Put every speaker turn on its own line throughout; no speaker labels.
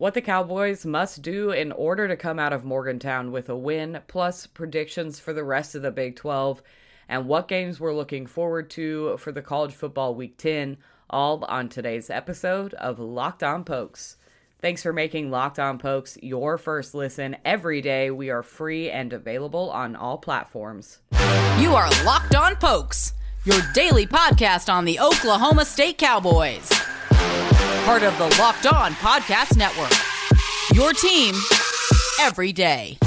what the Cowboys must do in order to come out of Morgantown with a win, plus predictions for the rest of the Big 12, and what games we're looking forward to for the college football week 10, all on today's episode of Locked On Pokes. Thanks for making Locked On Pokes your first listen every day. We are free and available on all platforms.
You are Locked On Pokes, your daily podcast on the Oklahoma State Cowboys part of the Locked On Podcast Network. Your team every day.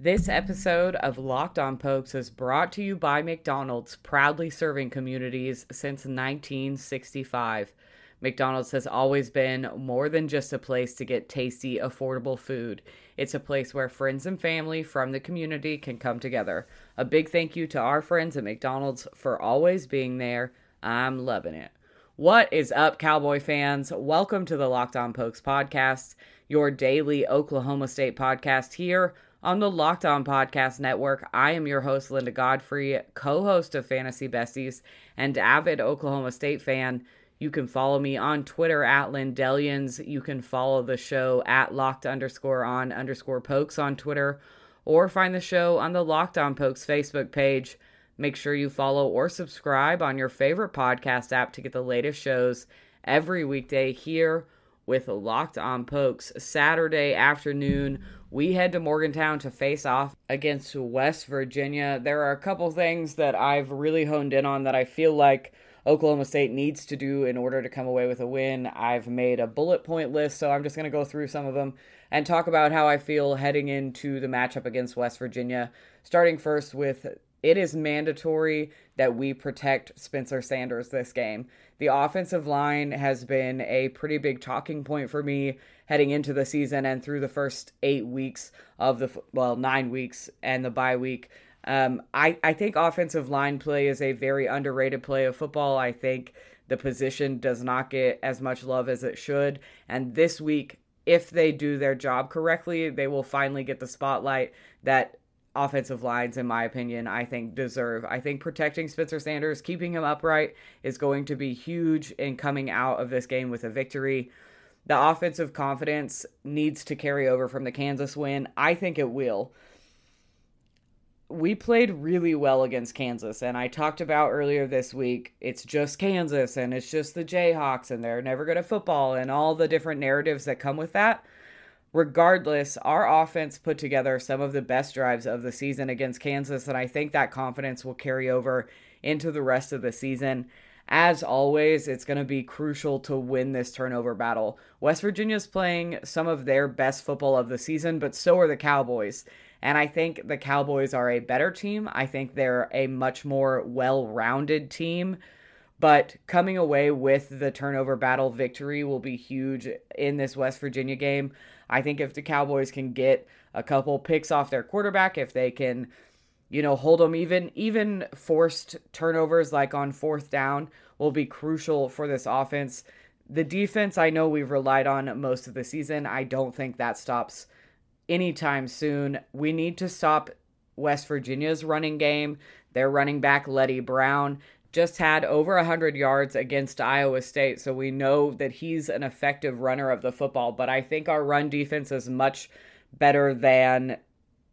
This episode of Locked On Pokes is brought to you by McDonald's, proudly serving communities since 1965. McDonald's has always been more than just a place to get tasty, affordable food. It's a place where friends and family from the community can come together. A big thank you to our friends at McDonald's for always being there. I'm loving it. What is up, Cowboy fans? Welcome to the Locked On Pokes podcast, your daily Oklahoma State podcast here on the Locked On Podcast Network. I am your host, Linda Godfrey, co host of Fantasy Besties and avid Oklahoma State fan. You can follow me on Twitter at Lindellians. You can follow the show at locked underscore on underscore pokes on Twitter, or find the show on the Locked On Pokes Facebook page. Make sure you follow or subscribe on your favorite podcast app to get the latest shows every weekday here with Locked On Pokes. Saturday afternoon, we head to Morgantown to face off against West Virginia. There are a couple things that I've really honed in on that I feel like Oklahoma State needs to do in order to come away with a win. I've made a bullet point list, so I'm just going to go through some of them and talk about how I feel heading into the matchup against West Virginia. Starting first with it is mandatory that we protect Spencer Sanders this game. The offensive line has been a pretty big talking point for me heading into the season and through the first eight weeks of the, well, nine weeks and the bye week. Um, I, I think offensive line play is a very underrated play of football. I think the position does not get as much love as it should. And this week, if they do their job correctly, they will finally get the spotlight that offensive lines, in my opinion, I think deserve. I think protecting Spencer Sanders, keeping him upright, is going to be huge in coming out of this game with a victory. The offensive confidence needs to carry over from the Kansas win. I think it will we played really well against Kansas. And I talked about earlier this week, it's just Kansas and it's just the Jayhawks and they're never good at football and all the different narratives that come with that. Regardless, our offense put together some of the best drives of the season against Kansas. And I think that confidence will carry over into the rest of the season. As always, it's going to be crucial to win this turnover battle. West Virginia's playing some of their best football of the season, but so are the Cowboys. And I think the Cowboys are a better team. I think they're a much more well rounded team. But coming away with the turnover battle victory will be huge in this West Virginia game. I think if the Cowboys can get a couple picks off their quarterback, if they can, you know, hold them even, even forced turnovers like on fourth down will be crucial for this offense. The defense, I know we've relied on most of the season. I don't think that stops anytime soon. We need to stop West Virginia's running game. Their running back, Leddie Brown, just had over 100 yards against Iowa State, so we know that he's an effective runner of the football. But I think our run defense is much better than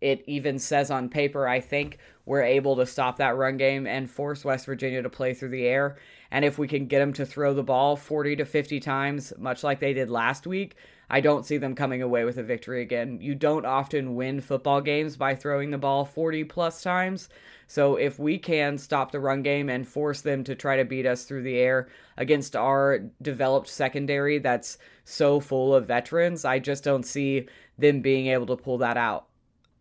it even says on paper. I think we're able to stop that run game and force West Virginia to play through the air. And if we can get them to throw the ball 40 to 50 times, much like they did last week, I don't see them coming away with a victory again. You don't often win football games by throwing the ball 40 plus times. So if we can stop the run game and force them to try to beat us through the air against our developed secondary that's so full of veterans, I just don't see them being able to pull that out.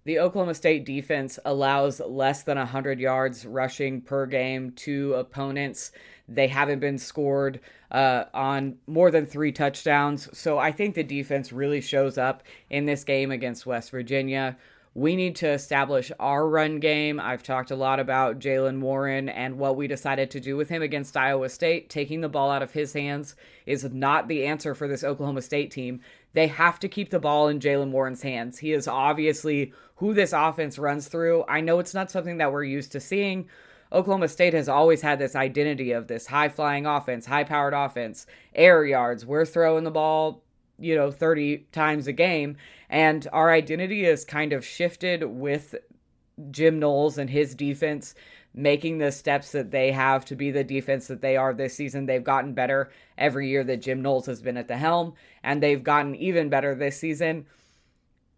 The Oklahoma State defense allows less than 100 yards rushing per game to opponents. They haven't been scored uh, on more than three touchdowns. So I think the defense really shows up in this game against West Virginia. We need to establish our run game. I've talked a lot about Jaylen Warren and what we decided to do with him against Iowa State. Taking the ball out of his hands is not the answer for this Oklahoma State team. They have to keep the ball in Jaylen Warren's hands. He is obviously who this offense runs through. I know it's not something that we're used to seeing, Oklahoma State has always had this identity of this high flying offense, high powered offense, air yards. We're throwing the ball, you know, 30 times a game. And our identity is kind of shifted with Jim Knowles and his defense making the steps that they have to be the defense that they are this season. They've gotten better every year that Jim Knowles has been at the helm, and they've gotten even better this season.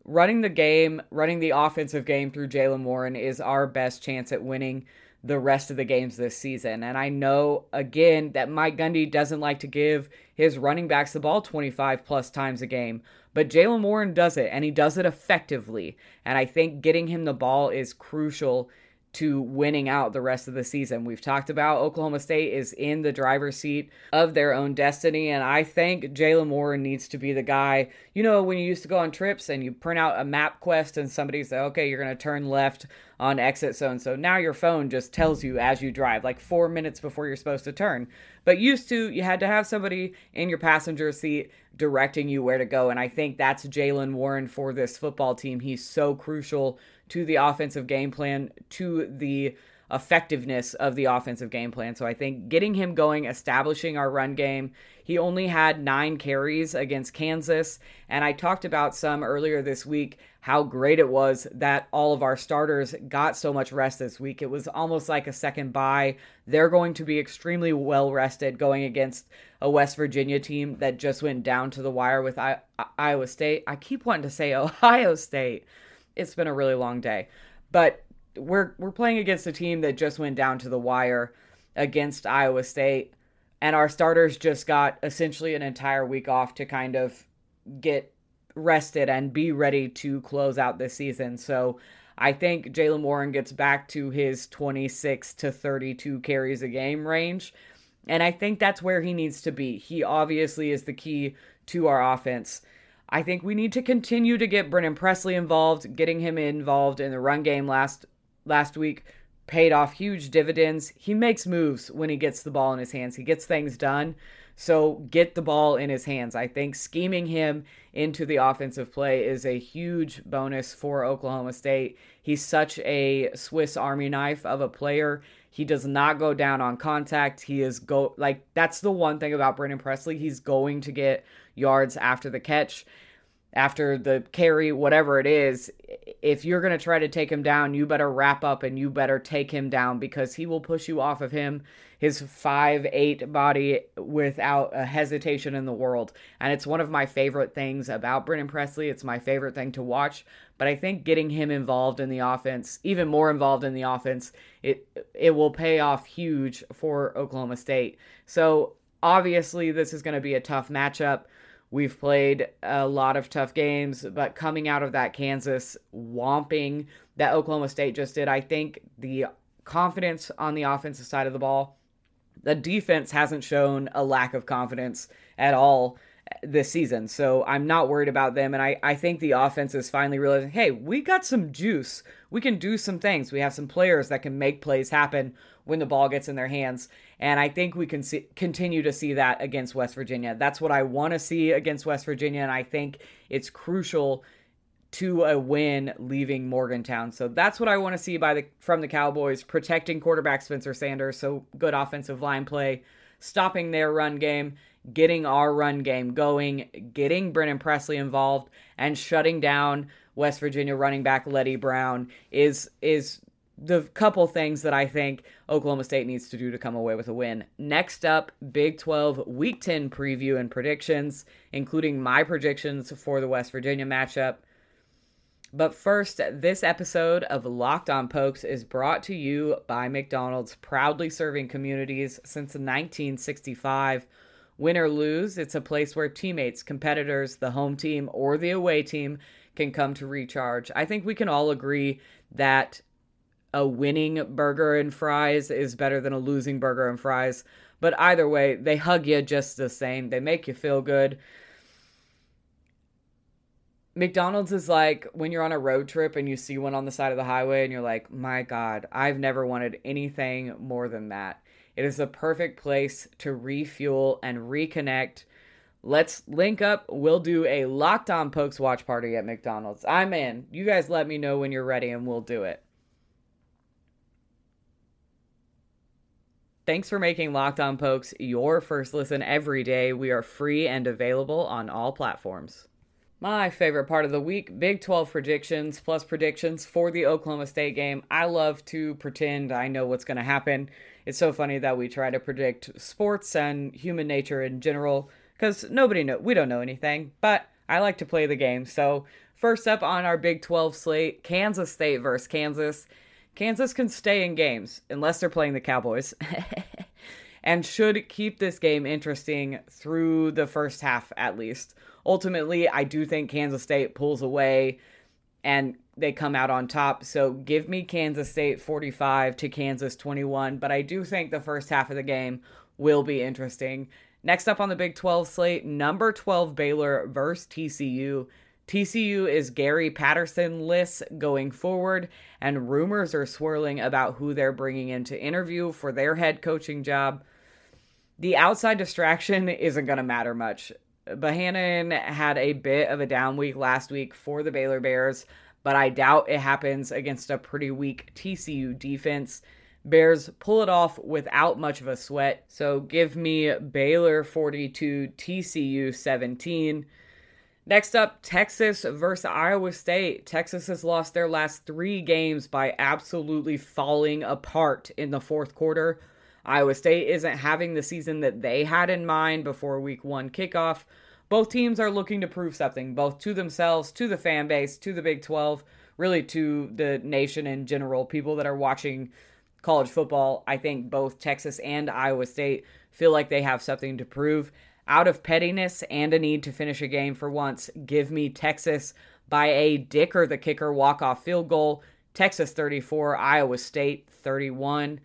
Running the game, running the offensive game through Jaylen Warren is our best chance at winning the rest of the games this season. And I know, again, that Mike Gundy doesn't like to give his running backs the ball 25 plus times a game, but Jaylen Warren does it, and he does it effectively. And I think getting him the ball is crucial to winning out the rest of the season. We've talked about Oklahoma State is in the driver's seat of their own destiny, and I think Jaylen Warren needs to be the guy. You know, when you used to go on trips and you print out a map quest and somebody say, okay, you're going to turn left on exit so and so. Now your phone just tells you as you drive, like four minutes before you're supposed to turn. But used to, you had to have somebody in your passenger seat directing you where to go. And I think that's Jaylen Warren for this football team. He's so crucial to the offensive game plan, to the effectiveness of the offensive game plan. So I think getting him going, establishing our run game. He only had nine carries against Kansas. And I talked about some earlier this week how great it was that all of our starters got so much rest this week. It was almost like a second bye. They're going to be extremely well rested going against a West Virginia team that just went down to the wire with I- I- Iowa State. I keep wanting to say Ohio State it's been a really long day. But we're we're playing against a team that just went down to the wire against Iowa State and our starters just got essentially an entire week off to kind of get rested and be ready to close out this season. So I think Jaylen Warren gets back to his 26 to 32 carries a game range. And I think that's where he needs to be. He obviously is the key to our offense. I think we need to continue to get Brennan Presley involved. Getting him involved in the run game last last week paid off huge dividends. He makes moves when he gets the ball in his hands. He gets things done. So get the ball in his hands. I think scheming him into the offensive play is a huge bonus for Oklahoma State. He's such a Swiss Army knife of a player. He does not go down on contact. He is go like that's the one thing about Brennan Presley. He's going to get yards after the catch, after the carry, whatever it is. If you're going to try to take him down, you better wrap up and you better take him down because he will push you off of him, his five eight body, without a hesitation in the world. And it's one of my favorite things about Brennan Presley. It's my favorite thing to watch. But I think getting him involved in the offense, even more involved in the offense, it it will pay off huge for Oklahoma State. So obviously, this is going to be a tough matchup. We've played a lot of tough games, but coming out of that Kansas whomping that Oklahoma State just did, I think the confidence on the offensive side of the ball, the defense hasn't shown a lack of confidence at all this season. So I'm not worried about them. And I, I think the offense is finally realizing hey, we got some juice. We can do some things. We have some players that can make plays happen when the ball gets in their hands. And I think we can see, continue to see that against West Virginia. That's what I want to see against West Virginia. And I think it's crucial to a win leaving Morgantown. So that's what I want to see by the from the Cowboys protecting quarterback Spencer Sanders. So good offensive line play, stopping their run game, getting our run game going, getting Brennan Presley involved, and shutting down West Virginia running back Leddie Brown is is the couple things that I think Oklahoma State needs to do to come away with a win. Next up, Big 12 Week 10 preview and predictions, including my predictions for the West Virginia matchup. But first, this episode of Locked On Pokes is brought to you by McDonald's, proudly serving communities since 1965. Win or lose, it's a place where teammates, competitors, the home team, or the away team can come to recharge. I think we can all agree that a winning burger and fries is better than a losing burger and fries. But either way, they hug you just the same. They make you feel good. McDonald's is like when you're on a road trip and you see one on the side of the highway and you're like, my God, I've never wanted anything more than that. It is the perfect place to refuel and reconnect. Let's link up. We'll do a locked on pokes watch party at McDonald's. I'm in. You guys let me know when you're ready and we'll do it. Thanks for making Locked On Pokes your first listen every day. We are free and available on all platforms. My favorite part of the week Big 12 predictions plus predictions for the Oklahoma State game. I love to pretend I know what's going to happen. It's so funny that we try to predict sports and human nature in general because nobody know we don't know anything, but I like to play the game. So, first up on our Big 12 slate, Kansas State versus Kansas. Kansas can stay in games unless they're playing the Cowboys. and should keep this game interesting through the first half at least ultimately, I do think Kansas State pulls away and they come out on top. So give me Kansas State 45 to Kansas 21. But I do think the first half of the game will be interesting. Next up on the Big 12 slate, number 12 Baylor versus TCU. TCU is Gary Patterson list going forward, and rumors are swirling about who they're bringing in to interview for their head coaching job. The outside distraction isn't going to matter much. Bohanon had a bit of a down week last week for the Baylor Bears, but I doubt it happens against a pretty weak TCU defense. Bears pull it off without much of a sweat. So give me Baylor 42, TCU 17. Next up, Texas versus Iowa State. Texas has lost their last three games by absolutely falling apart in the fourth quarter. Iowa State isn't having the season that they had in mind before week one kickoff. Both teams are looking to prove something, both to themselves, to the fan base, to the Big 12, really to the nation in general, people that are watching college football. I think both Texas and Iowa State feel like they have something to prove. Out of pettiness and a need to finish a game for once, give me Texas by a Dicker the kicker walk off field goal. Texas 34, Iowa State 31.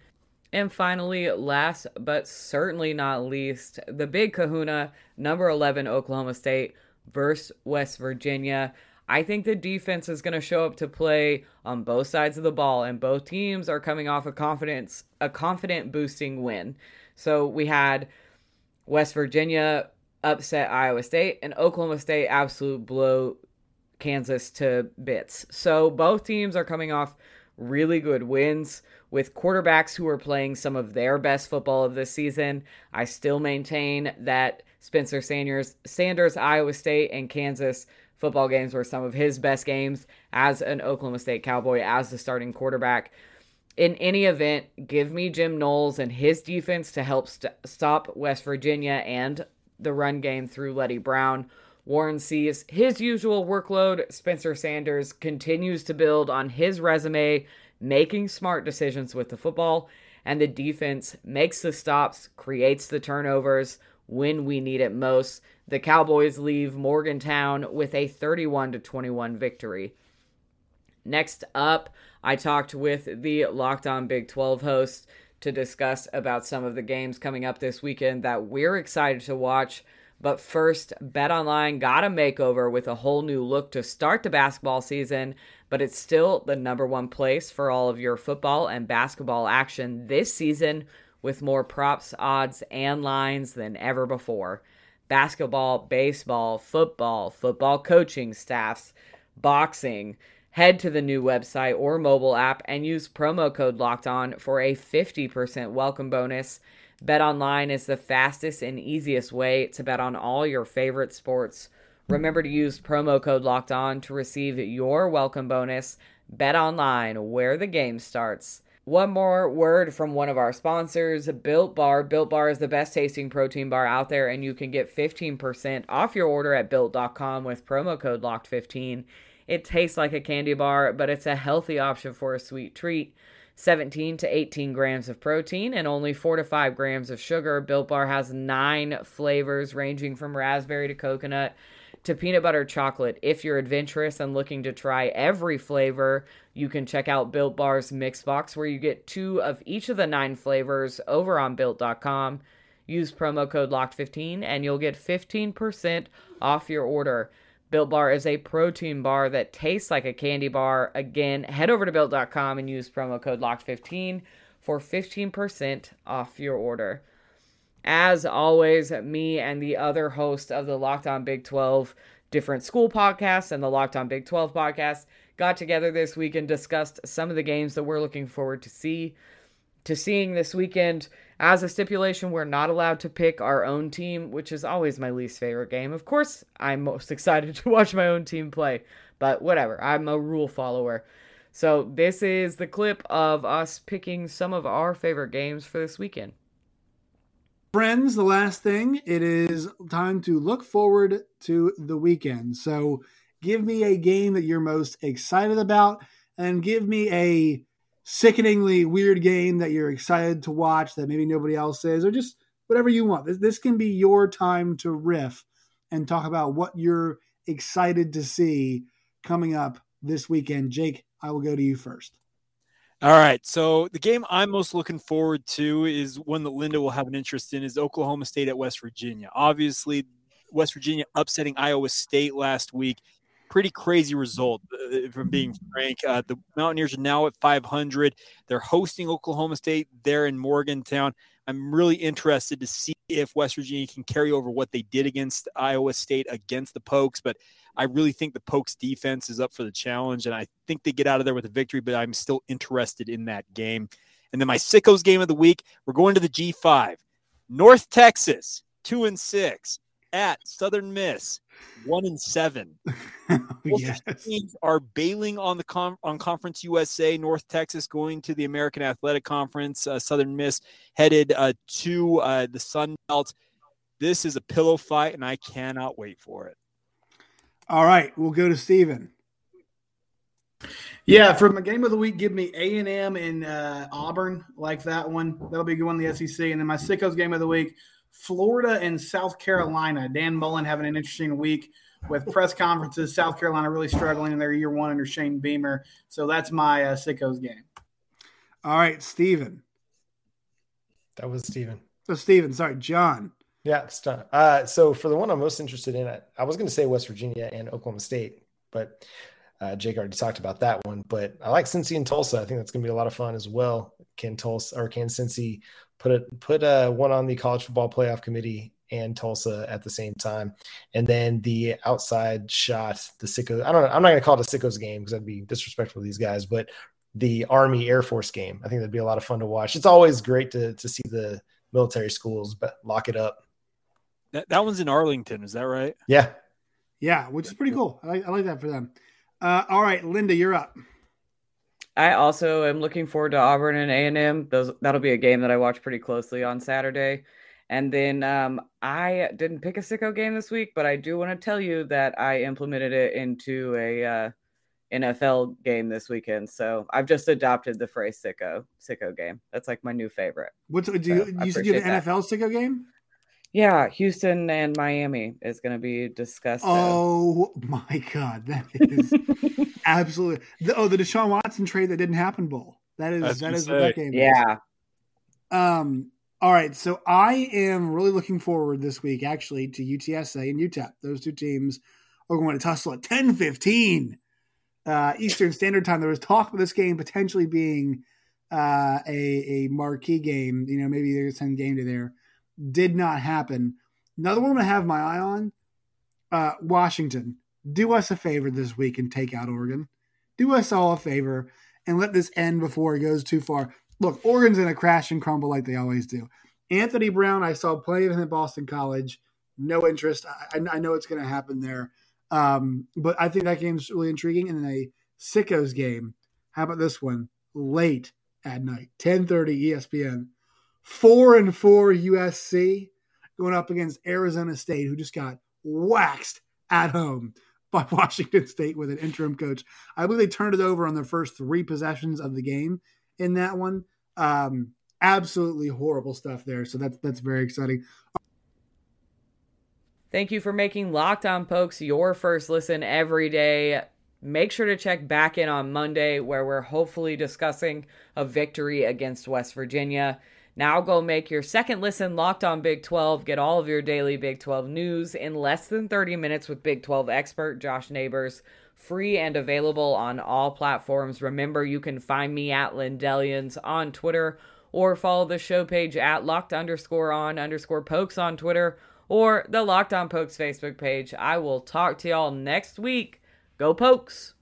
And finally, last but certainly not least, the big kahuna, number 11 Oklahoma State versus West Virginia. I think the defense is going to show up to play on both sides of the ball, and both teams are coming off a confidence, a confident boosting win. So we had West Virginia upset Iowa State, and Oklahoma State absolute blow Kansas to bits. So both teams are coming off really good wins with quarterbacks who are playing some of their best football of this season. I still maintain that Spencer Sanders, Sanders, Iowa State, and Kansas football games were some of his best games as an Oklahoma State Cowboy, as the starting quarterback. In any event, give me Jim Knowles and his defense to help st- stop West Virginia and the run game through Leddie Brown. Warren sees his usual workload. Spencer Sanders continues to build on his resume making smart decisions with the football, and the defense makes the stops, creates the turnovers when we need it most. The Cowboys leave Morgantown with a 31 to 21 victory. Next up, I talked with the Locked On Big 12 host to discuss about some of the games coming up this weekend that we're excited to watch. But first, Bet Online got a makeover with a whole new look to start the basketball season, but it's still the number one place for all of your football and basketball action this season with more props, odds, and lines than ever before. Basketball, baseball, football, football coaching staffs, boxing. Head to the new website or mobile app and use promo code locked on for a 50% welcome bonus. BetOnline is the fastest and easiest way to bet on all your favorite sports. Remember to use promo code Locked On to receive your welcome bonus. BetOnline, where the game starts. One more word from one of our sponsors, Built Bar. Built Bar is the best tasting protein bar out there, and you can get 15% off your order at built.com with promo code LOCKED15. It tastes like a candy bar, but it's a healthy option for a sweet treat. 17 to 18 grams of protein and only 4 to 5 grams of sugar. Built Bar has nine flavors ranging from raspberry to coconut to peanut butter chocolate. If you're adventurous and looking to try every flavor, you can check out Built Bar's Mix Box where you get two of each of the nine flavors over on built.com. Use promo code LOCKED15 and you'll get 15% off your order. Built Bar is a protein bar that tastes like a candy bar. Again, head over to built.com and use promo code LOCKED15 for 15% off your order. As always, me and the other host of the Locked On Big 12 different school podcasts and the Locked On Big 12 podcast got together this week and discussed some of the games that we're looking forward to see to seeing this weekend As a stipulation, we're not allowed to pick our own team, which is always my least favorite game. Of course, I'm most excited to watch my own team play, but whatever. I'm a rule follower. So, this is the clip of us picking some of our favorite games for this weekend.
Friends, the last thing, it is time to look forward to the weekend. So, give me a game that you're most excited about and give me a sickeningly weird game that you're excited to watch that maybe nobody else is, or just whatever you want. This, this can be your time to riff and talk about what you're excited to see coming up this weekend. Jake, I will go to you first.
All right. So the game I'm most looking forward to is one that Linda will have an interest in is Oklahoma State at West Virginia. Obviously, West Virginia upsetting Iowa State last week pretty crazy result, uh, from being frank. Uh, the Mountaineers are now at 500. They're hosting Oklahoma State there in Morgantown. I'm really interested to see if West Virginia can carry over what they did against Iowa State against the Pokes, but I really think the Pokes defense is up for the challenge, and I think they get out of there with a victory, but I'm still interested in that game. And then my Sickos game of the week, we're going to the G5. North Texas, two and six at Southern Miss one and seven. yes. Teams are bailing on the com- on Conference USA. North Texas going to the American Athletic Conference. Uh, Southern Miss headed uh, to uh, the Sun Belt. This is a pillow fight, and I cannot wait for it.
All right, we'll go to Steven.
Yeah, for my game of the week, give me A and M in uh, Auburn, like that one. That'll be a good one. The SEC, and then my sickos game of the week. Florida and South Carolina. Dan Mullen having an interesting week with press conferences. South Carolina really struggling in their year one under Shane Beamer. So that's my uh, sickos game.
All right, Steven.
That was Steven.
So, Steven, sorry, John.
Yeah, it's. Uh, so, for the one I'm most interested in, I, I was going to say West Virginia and Oklahoma State, but uh, Jake already talked about that one. But I like Cincy and Tulsa. I think that's going to be a lot of fun as well. Can Tulsa or can Cincy put it put uh, one on the college football playoff committee and Tulsa at the same time, and then the outside shot, the sicko. I don't know. I'm not going to call it a sickos game because that'd be disrespectful to these guys, but the Army Air Force game. I think that'd be a lot of fun to watch. It's always great to to see the military schools, but lock it up.
That that one's in Arlington, is that right?
Yeah,
yeah, which is pretty cool. I like, I like that for them. Uh, all right, Linda, you're up.
I also am looking forward to Auburn and A and M. Those that'll be a game that I watch pretty closely on Saturday. And then um, I didn't pick a sicko game this week, but I do want to tell you that I implemented it into a uh, NFL game this weekend. So I've just adopted the phrase sicko sicko game. That's like my new favorite.
What's do you, so you said you had an NFL sicko game?
Yeah, Houston and Miami is going to be discussed.
Oh my god, that is absolutely. The, oh, the Deshaun Watson trade that didn't happen bowl. That is that is say. what that game.
Yeah.
Is. Um. All right, so I am really looking forward this week, actually, to UTSA and UTEP. Those two teams are going to tussle at ten fifteen uh, Eastern Standard Time. There was talk of this game potentially being uh, a a marquee game. You know, maybe there's some game to there did not happen. Another one I have my eye on uh, Washington. Do us a favor this week and take out Oregon. Do us all a favor and let this end before it goes too far. Look, Oregon's going to crash and crumble like they always do. Anthony Brown, I saw plenty of him at Boston College. No interest. I, I know it's going to happen there. Um, but I think that game's really intriguing. And then a Sickos game. How about this one? Late at night, 1030 ESPN four and four USC going up against Arizona State, who just got waxed at home by Washington State with an interim coach. I believe they turned it over on their first three possessions of the game in that one. Um, absolutely horrible stuff there. So that's that's very exciting.
Thank you for making Locked On Pokes your first listen every day. Make sure to check back in on Monday, where we're hopefully discussing a victory against West Virginia. Now go make your second listen locked on Big 12. Get all of your daily Big 12 news in less than 30 minutes with Big 12 expert Josh Neighbors. Free and available on all platforms. Remember, you can find me at Lindellians on Twitter or follow the show page at locked underscore on underscore pokes on Twitter or the Locked On Pokes Facebook page. I will talk to y'all next week. Go Pokes!